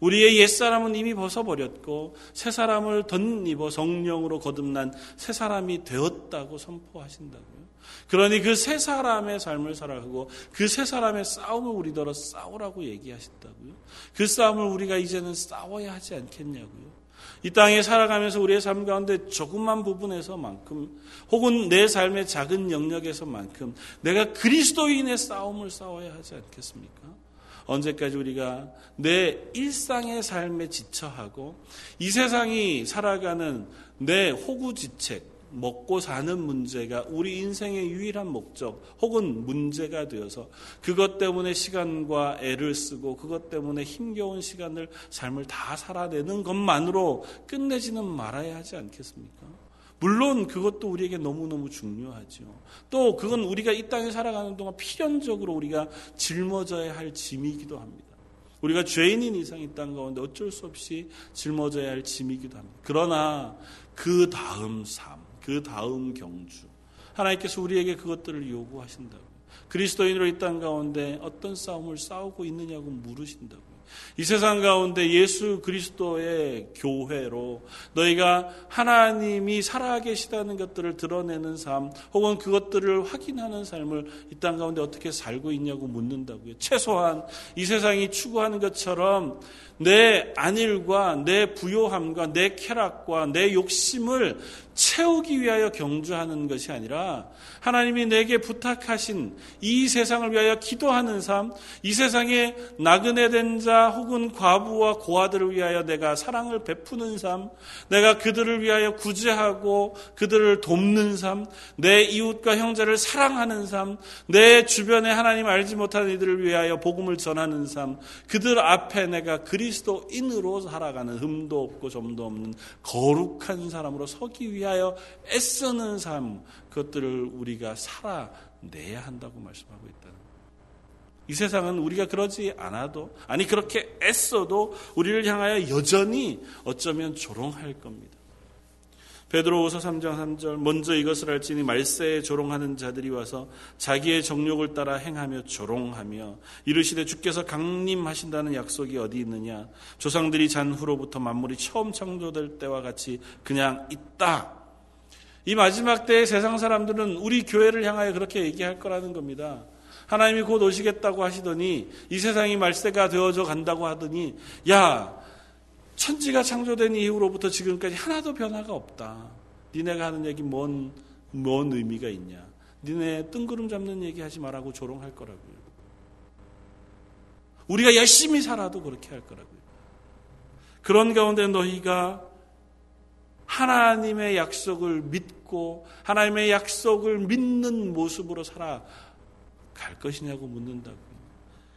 우리의 옛사람은 이미 벗어버렸고 새 사람을 덧입어 성령으로 거듭난 새 사람이 되었다고 선포하신다고요. 그러니 그 새 사람의 삶을 살아가고 그 새 사람의 싸움을 우리더러 싸우라고 얘기하신다고요. 그 싸움을 우리가 이제는 싸워야 하지 않겠냐고요. 이 땅에 살아가면서 우리의 삶 가운데 조금만 부분에서만큼 혹은 내 삶의 작은 영역에서만큼 내가 그리스도인의 싸움을 싸워야 하지 않겠습니까? 언제까지 우리가 내 일상의 삶에 지쳐하고 이 세상이 살아가는 내 호구지책, 먹고 사는 문제가 우리 인생의 유일한 목적 혹은 문제가 되어서 그것 때문에 시간과 애를 쓰고 그것 때문에 힘겨운 시간을 삶을 다 살아내는 것만으로 끝내지는 말아야 하지 않겠습니까? 물론 그것도 우리에게 너무너무 중요하죠. 또 그건 우리가 이 땅에 살아가는 동안 필연적으로 우리가 짊어져야 할 짐이기도 합니다. 우리가 죄인인 이상 이 땅 가운데 어쩔 수 없이 짊어져야 할 짐이기도 합니다. 그러나 그 다음 삶, 그 다음 경주. 하나님께서 우리에게 그것들을 요구하신다고. 그리스도인으로 이 땅 가운데 어떤 싸움을 싸우고 있느냐고 물으신다고. 이 세상 가운데 예수 그리스도의 교회로 너희가 하나님이 살아계시다는 것들을 드러내는 삶 혹은 그것들을 확인하는 삶을 이 땅 가운데 어떻게 살고 있냐고 묻는다고요. 최소한 이 세상이 추구하는 것처럼 내 안일과 내 부요함과 내 쾌락과 내 욕심을 채우기 위하여 경주하는 것이 아니라 하나님이 내게 부탁하신 이 세상을 위하여 기도하는 삶, 이 세상에 나그네 된 자 혹은 과부와 고아들을 위하여 내가 사랑을 베푸는 삶, 내가 그들을 위하여 구제하고 그들을 돕는 삶, 내 이웃과 형제를 사랑하는 삶, 내 주변에 하나님 알지 못하는 이들을 위하여 복음을 전하는 삶, 그들 앞에 내가 그리 스도인으로 살아가는 흠도 없고 점도 없는 거룩한 사람으로 서기 위하여 애쓰는 삶, 그것들을 우리가 살아내야 한다고 말씀하고 있다는 거예요. 이 세상은 우리가 그러지 않아도, 아니, 그렇게 애써도 우리를 향하여 여전히 어쩌면 조롱할 겁니다. 베드로후서 3장 3절 먼저 이것을 알지니 말세에 조롱하는 자들이 와서 자기의 정욕을 따라 행하며 조롱하며 이르시되 주께서 강림하신다는 약속이 어디 있느냐 조상들이 잔 후로부터 만물이 처음 창조될 때와 같이 그냥 있다. 이 마지막 때의 세상 사람들은 우리 교회를 향하여 그렇게 얘기할 거라는 겁니다. 하나님이 곧 오시겠다고 하시더니 이 세상이 말세가 되어져 간다고 하더니 야 천지가 창조된 이후로부터 지금까지 하나도 변화가 없다. 니네가 하는 얘기 뭔, 뭔 의미가 있냐. 니네 뜬구름 잡는 얘기 하지 말라고 조롱할 거라고요. 우리가 열심히 살아도 그렇게 할 거라고요. 그런 가운데 너희가 하나님의 약속을 믿고 하나님의 약속을 믿는 모습으로 살아 갈 것이냐고 묻는다고.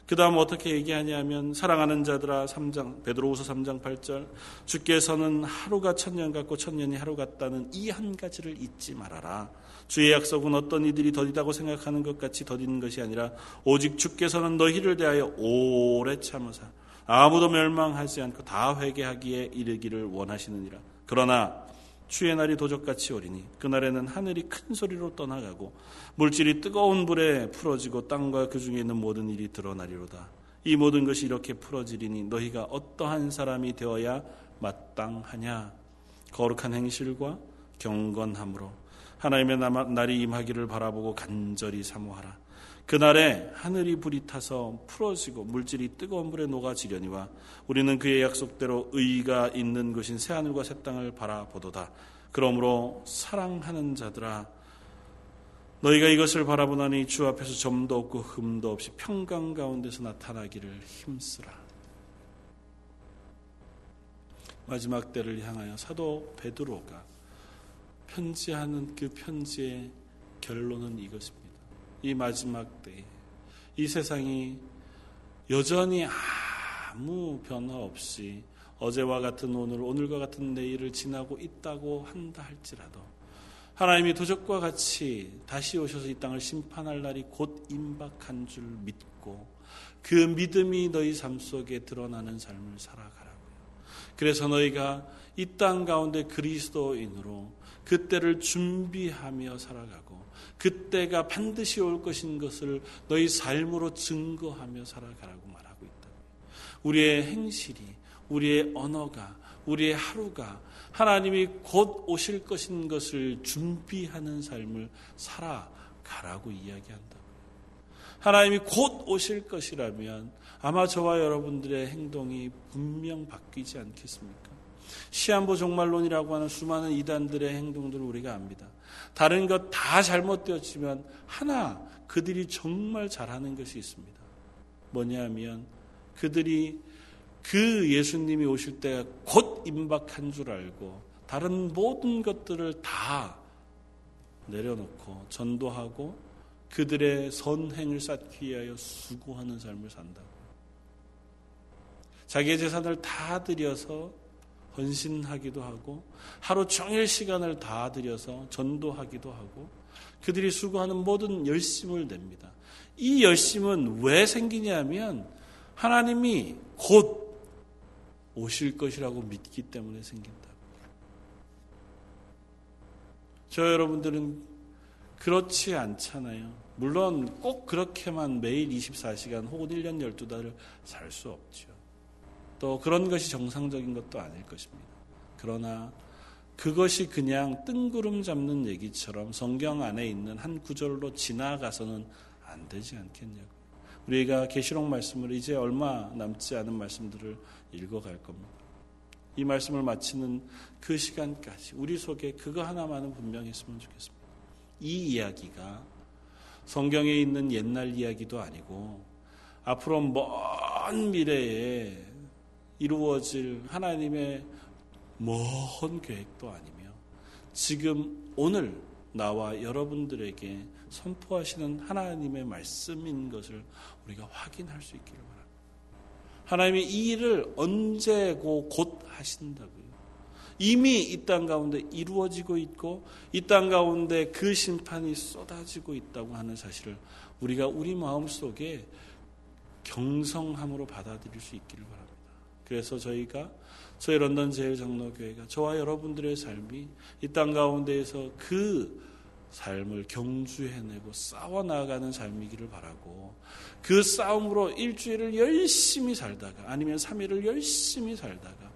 그 다음 어떻게 얘기하냐면 사랑하는 자들아 3장 베드로후서 3장 8절 주께서는 하루가 천년 같고 천년이 하루 같다는 이 한 가지를 잊지 말아라. 주의 약속은 어떤 이들이 더디다고 생각하는 것 같이 더디는 것이 아니라 오직 주께서는 너희를 대하여 오래 참으사 아무도 멸망하지 않고 다 회개하기에 이르기를 원하시느니라. 그러나 주의 날이 도적같이 오리니 그날에는 하늘이 큰 소리로 떠나가고 물질이 뜨거운 불에 풀어지고 땅과 그 중에 있는 모든 일이 드러나리로다. 이 모든 것이 이렇게 풀어지리니 너희가 어떠한 사람이 되어야 마땅하냐? 거룩한 행실과 경건함으로 하나님의 날이 임하기를 바라보고 간절히 사모하라. 그날에 하늘이 불이 타서 풀어지고 물질이 뜨거운 불에 녹아지려니와 우리는 그의 약속대로 의가 있는 것인 새하늘과 새 땅을 바라보도다. 그러므로 사랑하는 자들아 너희가 이것을 바라보나니 주 앞에서 점도 없고 흠도 없이 평강 가운데서 나타나기를 힘쓰라. 마지막 때를 향하여 사도 베드로가 편지하는 그 편지의 결론은 이것입니다. 이 마지막 때에 이 세상이 여전히 아무 변화 없이 어제와 같은 오늘, 오늘과 같은 내일을 지나고 있다고 한다 할지라도 하나님이 도적과 같이 다시 오셔서 이 땅을 심판할 날이 곧 임박한 줄 믿고 그 믿음이 너희 삶 속에 드러나는 삶을 살아가라고요. 그래서 너희가 이 땅 가운데 그리스도인으로 그때를 준비하며 살아가고 그때가 반드시 올 것인 것을 너희 삶으로 증거하며 살아가라고 말하고 있다. 우리의 행실이, 우리의 언어가, 우리의 하루가 하나님이 곧 오실 것인 것을 준비하는 삶을 살아가라고 이야기한다. 하나님이 곧 오실 것이라면 아마 저와 여러분들의 행동이 분명 바뀌지 않겠습니까? 시한부 종말론이라고 하는 수많은 이단들의 행동들을 우리가 압니다. 다른 것 다 잘못되었지만 하나 그들이 정말 잘하는 것이 있습니다. 뭐냐면 그들이 그 예수님이 오실 때가 곧 임박한 줄 알고 다른 모든 것들을 다 내려놓고 전도하고 그들의 선행을 쌓기 위하여 수고하는 삶을 산다고. 자기의 재산을 다 들여서 헌신하기도 하고 하루 종일 시간을 다 들여서 전도하기도 하고 그들이 수고하는 모든 열심을 냅니다. 이 열심은 왜 생기냐면 하나님이 곧 오실 것이라고 믿기 때문에 생긴다. 저 여러분들은 그렇지 않잖아요. 물론 꼭 그렇게만 매일 24시간 혹은 1년 12달을 살 수 없죠. 또 그런 것이 정상적인 것도 아닐 것입니다. 그러나 그것이 그냥 뜬구름 잡는 얘기처럼 성경 안에 있는 한 구절로 지나가서는 안 되지 않겠냐고. 우리가 계시록 말씀을 이제 얼마 남지 않은 말씀들을 읽어갈 겁니다. 이 말씀을 마치는 그 시간까지 우리 속에 그거 하나만은 분명했으면 좋겠습니다. 이 이야기가 성경에 있는 옛날 이야기도 아니고 앞으로 먼 미래에 이루어질 하나님의 먼 계획도 아니며 지금 오늘 나와 여러분들에게 선포하시는 하나님의 말씀인 것을 우리가 확인할 수 있기를 바랍니다. 하나님이 이 일을 언제고 곧 하신다고요. 이미 이 땅 가운데 이루어지고 있고 이 땅 가운데 그 심판이 쏟아지고 있다고 하는 사실을 우리가 우리 마음 속에 경성함으로 받아들일 수 있기를 바랍니다. 그래서 저희가 저희 런던 제일장로교회가 저와 여러분들의 삶이 이 땅 가운데에서 그 삶을 경주해내고 싸워 나가는 삶이기를 바라고 그 싸움으로 일주일을 열심히 살다가 아니면 3일을 열심히 살다가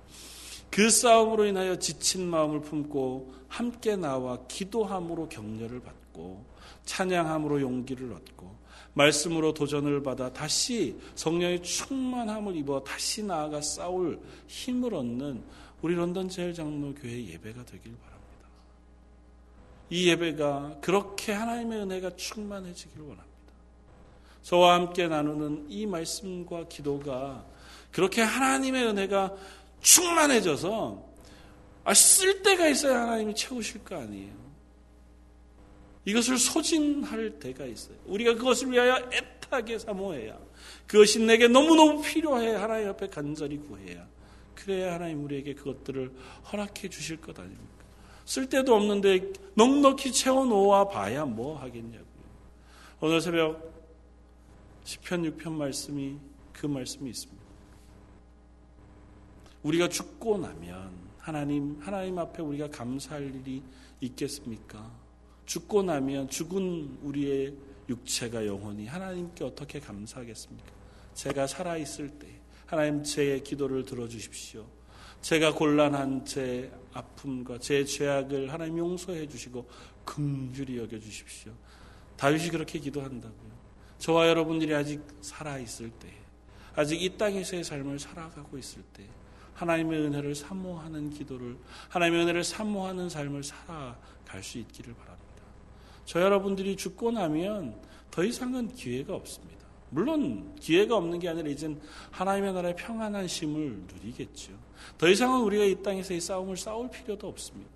그 싸움으로 인하여 지친 마음을 품고 함께 나와 기도함으로 격려를 받고 찬양함으로 용기를 얻고 말씀으로 도전을 받아 다시 성령의 충만함을 입어 다시 나아가 싸울 힘을 얻는 우리 런던 제일 장로 교회 예배가 되길 바랍니다. 이 예배가 그렇게 하나님의 은혜가 충만해지길 원합니다. 저와 함께 나누는 이 말씀과 기도가 그렇게 하나님의 은혜가 충만해져서 아, 쓸 때가 있어야 하나님이 채우실 거 아니에요. 이것을 소진할 때가 있어요. 우리가 그것을 위하여 애타게 사모해야 그것이 내게 너무너무 필요해 하나님 앞에 간절히 구해야 그래야 하나님 우리에게 그것들을 허락해 주실 것 아닙니까? 쓸데도 없는데 넉넉히 채워놓아 봐야 뭐 하겠냐고요. 오늘 새벽 10편 6편 말씀이 그 말씀이 있습니다. 우리가 죽고 나면 하나님 하나님 앞에 우리가 감사할 일이 있겠습니까? 죽고 나면 죽은 우리의 육체가 영혼이 하나님께 어떻게 감사하겠습니까? 제가 살아 있을 때 하나님 제 기도를 들어 주십시오. 제가 곤란한 제 아픔과 제 죄악을 하나님 용서해 주시고 긍휼히 여겨 주십시오. 다윗이 그렇게 기도한다고요. 저와 여러분들이 아직 살아 있을 때, 아직 이 땅에서의 삶을 살아가고 있을 때, 하나님의 은혜를 사모하는 기도를, 하나님의 은혜를 사모하는 삶을 살아갈 수 있기를 바랍니다. 저 여러분들이 죽고 나면 더 이상은 기회가 없습니다. 물론 기회가 없는 게 아니라 이젠 하나님의 나라의 평안한 심을 누리겠죠. 더 이상은 우리가 이 땅에서의 싸움을 싸울 필요도 없습니다.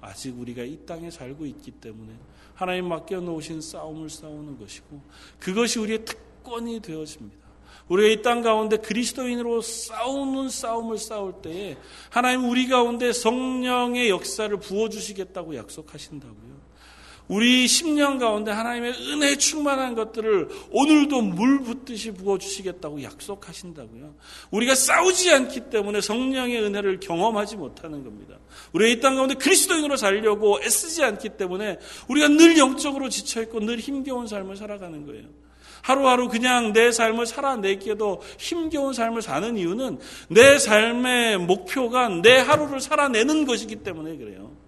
아직 우리가 이 땅에 살고 있기 때문에 하나님 맡겨 놓으신 싸움을 싸우는 것이고 그것이 우리의 특권이 되어집니다. 우리가 이 땅 가운데 그리스도인으로 싸우는 싸움을 싸울 때에 하나님 우리 가운데 성령의 역사를 부어 주시겠다고 약속하신다고요. 우리 10년 가운데 하나님의 은혜 충만한 것들을 오늘도 물 붓듯이 부어주시겠다고 약속하신다고요. 우리가 싸우지 않기 때문에 성령의 은혜를 경험하지 못하는 겁니다. 우리가 이 땅 가운데 그리스도인으로 살려고 애쓰지 않기 때문에 우리가 늘 영적으로 지쳐있고 늘 힘겨운 삶을 살아가는 거예요. 하루하루 그냥 내 삶을 살아내기에도 힘겨운 삶을 사는 이유는 내 삶의 목표가 내 하루를 살아내는 것이기 때문에 그래요.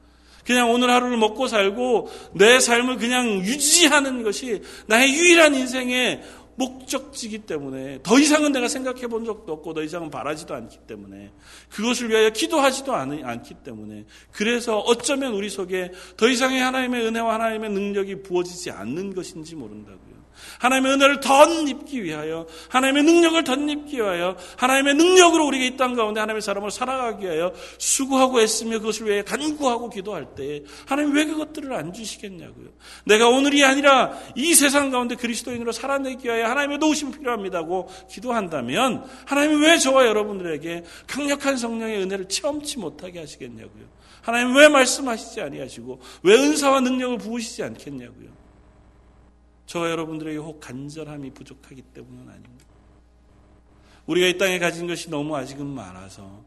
그냥 오늘 하루를 먹고 살고 내 삶을 그냥 유지하는 것이 나의 유일한 인생의 목적지기 때문에 더 이상은 내가 생각해 본 적도 없고 더 이상은 바라지도 않기 때문에 그것을 위하여 기도하지도 않기 때문에 그래서 어쩌면 우리 속에 더 이상의 하나님의 은혜와 하나님의 능력이 부어지지 않는 것인지 모른다고요. 하나님의 은혜를 덧입기 위하여 하나님의 능력을 덧입기 위하여 하나님의 능력으로 우리가 이 땅 가운데 하나님의 사람을 살아가기 위하여 수고하고 애쓰며 그것을 위해 간구하고 기도할 때 하나님 왜 그것들을 안 주시겠냐고요. 내가 오늘이 아니라 이 세상 가운데 그리스도인으로 살아내기 위하여 하나님의 도우심이 필요합니다고 기도한다면 하나님이 왜 저와 여러분들에게 강력한 성령의 은혜를 체험치 못하게 하시겠냐고요. 하나님 왜 말씀하시지 아니하시고 왜 은사와 능력을 부으시지 않겠냐고요. 저와 여러분들에게 혹 간절함이 부족하기 때문은 아닙니다. 우리가 이 땅에 가진 것이 너무 아직은 많아서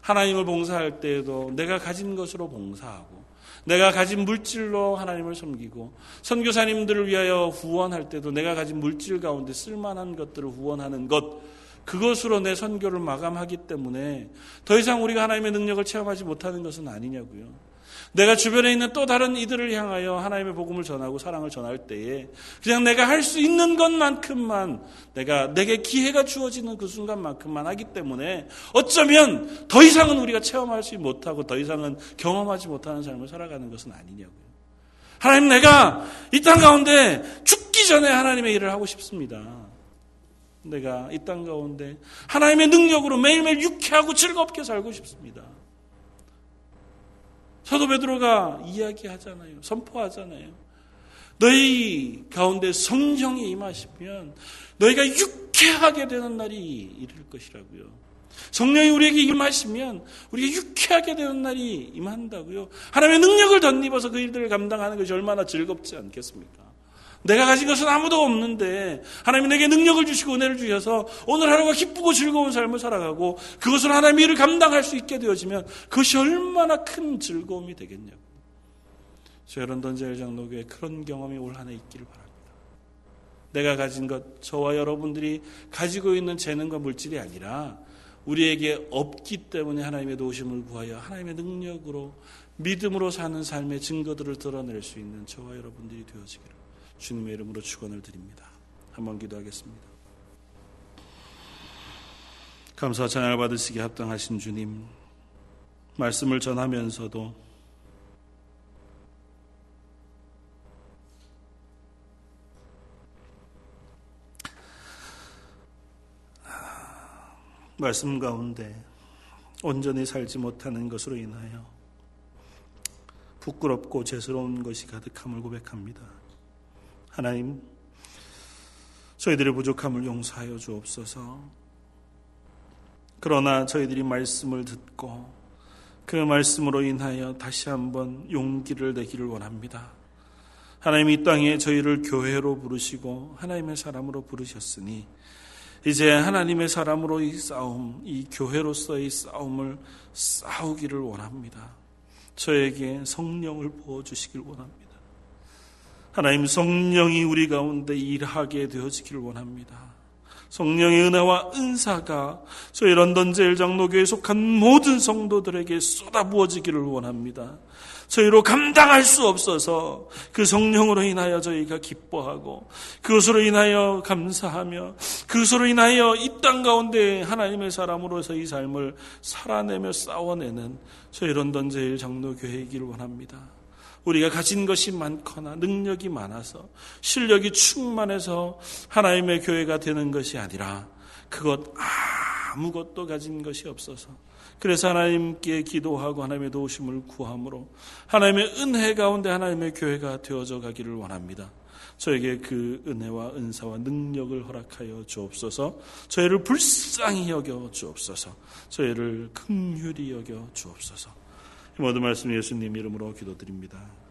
하나님을 봉사할 때에도 내가 가진 것으로 봉사하고 내가 가진 물질로 하나님을 섬기고 선교사님들을 위하여 후원할 때도 내가 가진 물질 가운데 쓸만한 것들을 후원하는 것 그것으로 내 선교를 마감하기 때문에 더 이상 우리가 하나님의 능력을 체험하지 못하는 것은 아니냐고요. 내가 주변에 있는 또 다른 이들을 향하여 하나님의 복음을 전하고 사랑을 전할 때에 그냥 내가 할 수 있는 것만큼만 내가 내게 기회가 주어지는 그 순간만큼만 하기 때문에 어쩌면 더 이상은 우리가 체험하지 못하고 더 이상은 경험하지 못하는 삶을 살아가는 것은 아니냐고요. 하나님 내가 이 땅 가운데 죽기 전에 하나님의 일을 하고 싶습니다. 내가 이 땅 가운데 하나님의 능력으로 매일매일 유쾌하고 즐겁게 살고 싶습니다. 사도 베드로가 이야기하잖아요. 선포하잖아요. 너희 가운데 성령이 임하시면 너희가 유쾌하게 되는 날이 이를 것이라고요. 성령이 우리에게 임하시면 우리가 유쾌하게 되는 날이 임한다고요. 하나님의 능력을 덧입어서 그 일들을 감당하는 것이 얼마나 즐겁지 않겠습니까? 내가 가진 것은 아무도 없는데 하나님이 내게 능력을 주시고 은혜를 주셔서 오늘 하루가 기쁘고 즐거운 삶을 살아가고 그것을 하나님의 일을 감당할 수 있게 되어지면 그것이 얼마나 큰 즐거움이 되겠냐고. 저런 던 제일 장로교에 그런 경험이 올 한해 있기를 바랍니다. 내가 가진 것, 저와 여러분들이 가지고 있는 재능과 물질이 아니라 우리에게 없기 때문에 하나님의 도우심을 구하여 하나님의 능력으로 믿음으로 사는 삶의 증거들을 드러낼 수 있는 저와 여러분들이 되어지기를 주님의 이름으로 축원을 드립니다. 한번 기도하겠습니다. 감사 찬양을 받으시기 합당하신 주님 말씀을 전하면서도 말씀 가운데 온전히 살지 못하는 것으로 인하여 부끄럽고 죄스러운 것이 가득함을 고백합니다. 하나님, 저희들의 부족함을 용서하여 주옵소서. 그러나 저희들이 말씀을 듣고 그 말씀으로 인하여 다시 한번 용기를 내기를 원합니다. 하나님 이 땅에 저희를 교회로 부르시고 하나님의 사람으로 부르셨으니 이제 하나님의 사람으로 이 싸움, 이 교회로서의 싸움을 싸우기를 원합니다. 저에게 성령을 부어주시길 원합니다. 하나님 성령이 우리 가운데 일하게 되어지기를 원합니다. 성령의 은혜와 은사가 저희 런던 제일장로교에 속한 모든 성도들에게 쏟아부어지기를 원합니다. 저희로 감당할 수 없어서 그 성령으로 인하여 저희가 기뻐하고 그것으로 인하여 감사하며 그것으로 인하여 이 땅 가운데 하나님의 사람으로서 이 삶을 살아내며 싸워내는 저희 런던 제일 장로교회이기를 원합니다. 우리가 가진 것이 많거나 능력이 많아서 실력이 충만해서 하나님의 교회가 되는 것이 아니라 그것 아무것도 가진 것이 없어서 그래서 하나님께 기도하고 하나님의 도우심을 구함으로 하나님의 은혜 가운데 하나님의 교회가 되어져 가기를 원합니다. 저에게 그 은혜와 은사와 능력을 허락하여 주옵소서. 저희를 불쌍히 여겨 주옵소서. 저희를 긍휼히 여겨 주옵소서. 모든 말씀 예수님 이름으로 기도드립니다.